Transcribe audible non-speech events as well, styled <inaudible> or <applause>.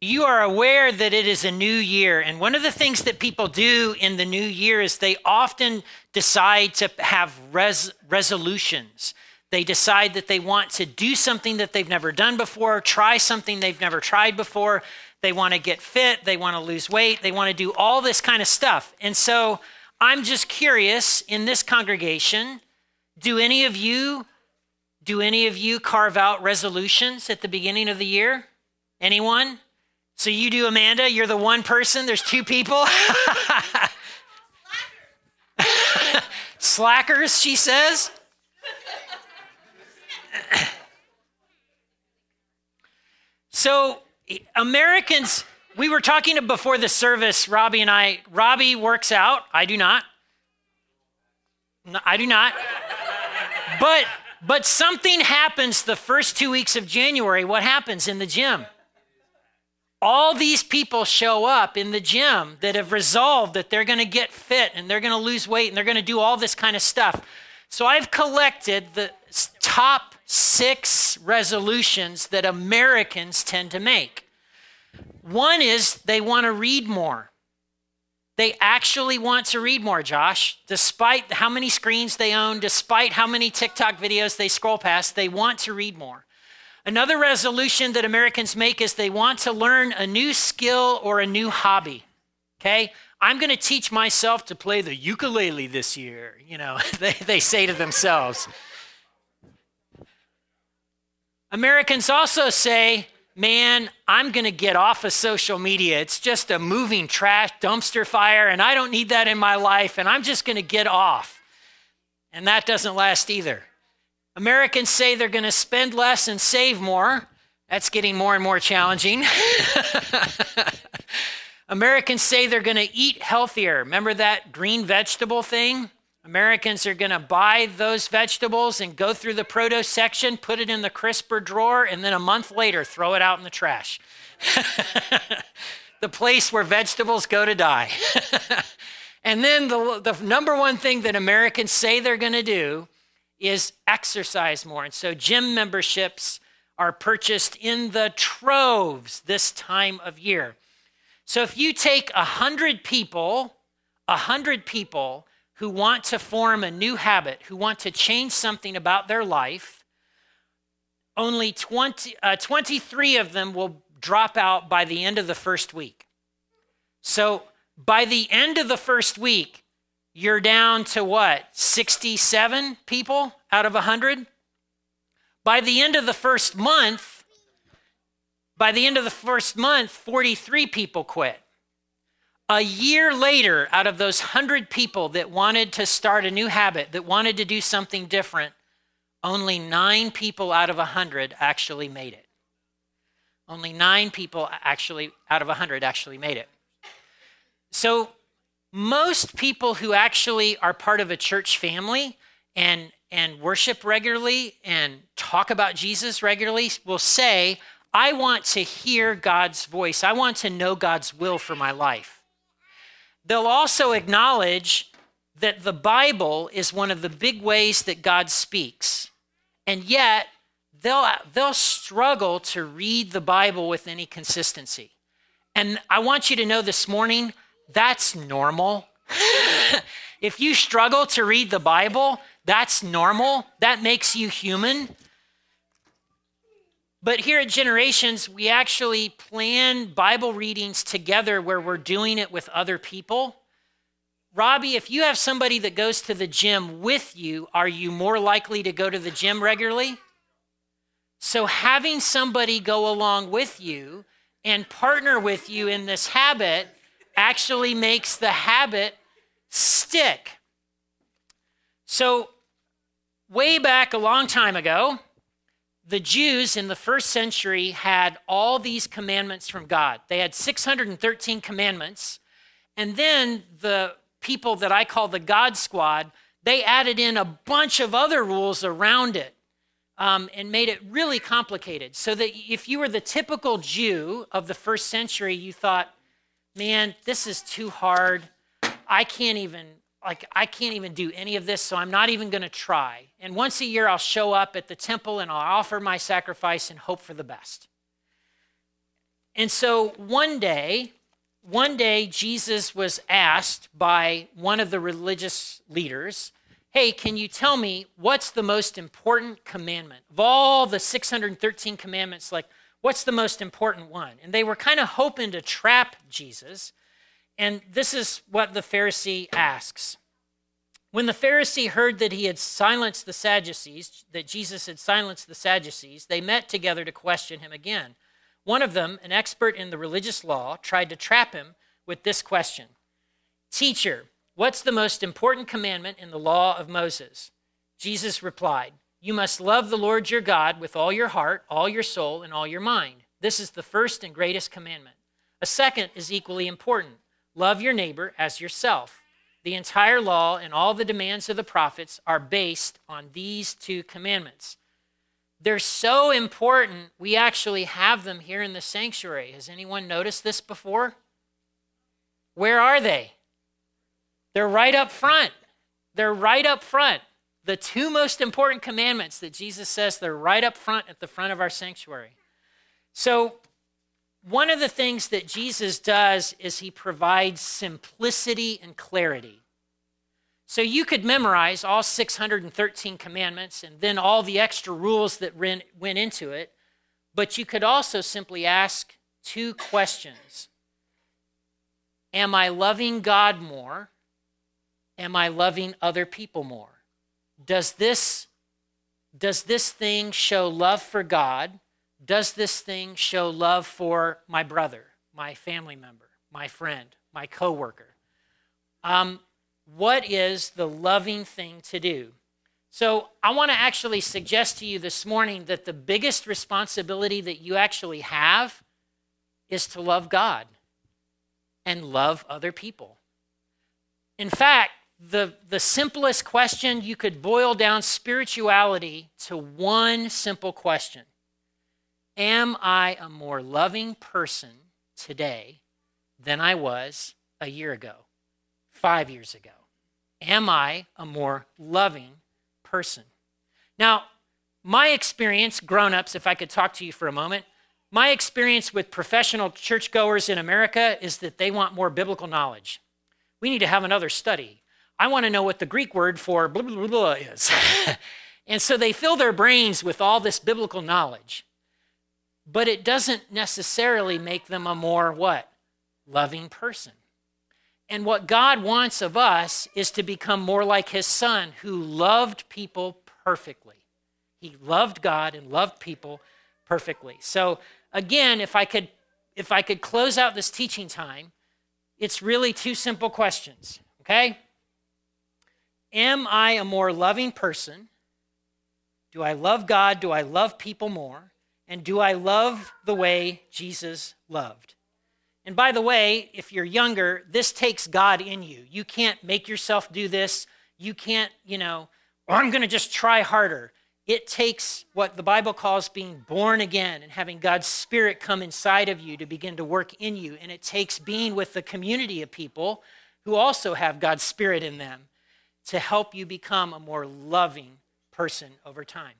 you are aware that it is a new year. And one of the things that people do in the new year is they often decide to have res- resolutions. They decide that they want to do something that they've never done before, try something they've never tried before. They want to get fit, they want to lose weight, they want to do all this kind of stuff. And so I'm just curious in this congregation, do any of you do any of you carve out resolutions at the beginning of the year? Anyone? So you do, Amanda? You're the one person? There's two people? <laughs> Slackers, she says. so, Americans, we were talking before the service, Robbie and I. Robbie works out. I do not. No, I do not. But but something happens the first 2 weeks of January. What happens in the gym? All these people show up in the gym that have resolved that they're going to get fit and they're going to lose weight and they're going to do all this kind of stuff. So I've collected the top six resolutions that Americans tend to make. One is they want to read more. They actually want to read more, Josh. Despite how many screens they own, despite how many TikTok videos they scroll past, they want to read more. Another resolution that Americans make is they want to learn a new skill or a new hobby. Okay? I'm going to teach myself to play the ukulele this year, you know, <laughs> they, they say to themselves. Americans also say, man, I'm going to get off of social media. It's just a moving trash dumpster fire, and I don't need that in my life, and I'm just going to get off. And that doesn't last either. Americans say they're going to spend less and save more. That's getting more and more challenging. <laughs> Americans say they're going to eat healthier. Remember that green vegetable thing? Americans are going to buy those vegetables and go through the produce section, put it in the crisper drawer, and then a month later throw it out in the trash. <laughs> the place where vegetables go to die. <laughs> and then the, the number one thing that Americans say they're going to do is exercise more. And so gym memberships are purchased in the troves this time of year. So if you take a hundred people, a hundred people who want to form a new habit, who want to change something about their life, only 20, uh, 23 of them will drop out by the end of the first week. So by the end of the first week, you're down to what, 67 people out of 100? By the end of the first month, by the end of the first month, 43 people quit. A year later, out of those 100 people that wanted to start a new habit, that wanted to do something different, only nine people out of 100 actually made it. Only nine people actually out of 100 actually made it. So most people who actually are part of a church family and and worship regularly and talk about Jesus regularly will say, I want to hear God's voice. I want to know God's will for my life. They'll also acknowledge that the Bible is one of the big ways that God speaks. And yet, they'll, they'll struggle to read the Bible with any consistency. And I want you to know this morning that's normal. <laughs> if you struggle to read the Bible, that's normal. That makes you human. But here at Generations, we actually plan Bible readings together where we're doing it with other people. Robbie, if you have somebody that goes to the gym with you, are you more likely to go to the gym regularly? So, having somebody go along with you and partner with you in this habit actually makes the habit stick. So, way back a long time ago, the Jews in the first century had all these commandments from God. They had 613 commandments. And then the people that I call the God Squad, they added in a bunch of other rules around it um, and made it really complicated. So that if you were the typical Jew of the first century, you thought, man, this is too hard. I can't even like I can't even do any of this, so I'm not even going to try. And once a year I'll show up at the temple and I'll offer my sacrifice and hope for the best. And so one day, one day Jesus was asked by one of the religious leaders, Hey, can you tell me what's the most important commandment? Of all the 613 commandments, like, what's the most important one? And they were kind of hoping to trap Jesus. And this is what the Pharisee asks. When the Pharisee heard that he had silenced the Sadducees, that Jesus had silenced the Sadducees, they met together to question him again. One of them, an expert in the religious law, tried to trap him with this question Teacher, what's the most important commandment in the law of Moses? Jesus replied, You must love the Lord your God with all your heart, all your soul, and all your mind. This is the first and greatest commandment. A second is equally important love your neighbor as yourself. The entire law and all the demands of the prophets are based on these two commandments. They're so important, we actually have them here in the sanctuary. Has anyone noticed this before? Where are they? They're right up front. They're right up front. The two most important commandments that Jesus says, they're right up front at the front of our sanctuary. So, one of the things that Jesus does is he provides simplicity and clarity. So you could memorize all 613 commandments and then all the extra rules that went into it, but you could also simply ask two questions Am I loving God more? Am I loving other people more? Does this, does this thing show love for God? Does this thing show love for my brother, my family member, my friend, my coworker? Um, what is the loving thing to do? So, I want to actually suggest to you this morning that the biggest responsibility that you actually have is to love God and love other people. In fact, the, the simplest question, you could boil down spirituality to one simple question Am I a more loving person today than I was a year ago, five years ago? Am I a more loving person? Now, my experience, grown ups, if I could talk to you for a moment, my experience with professional churchgoers in America is that they want more biblical knowledge. We need to have another study. I want to know what the Greek word for blah, blah, blah, blah is. <laughs> and so they fill their brains with all this biblical knowledge but it doesn't necessarily make them a more what? Loving person. And what God wants of us is to become more like his son who loved people perfectly. He loved God and loved people perfectly. So again, if I could if I could close out this teaching time, it's really two simple questions, okay? Am I a more loving person? Do I love God? Do I love people more? And do I love the way Jesus loved? And by the way, if you're younger, this takes God in you. You can't make yourself do this. You can't, you know, or I'm going to just try harder. It takes what the Bible calls being born again and having God's Spirit come inside of you to begin to work in you. And it takes being with the community of people who also have God's Spirit in them to help you become a more loving person over time.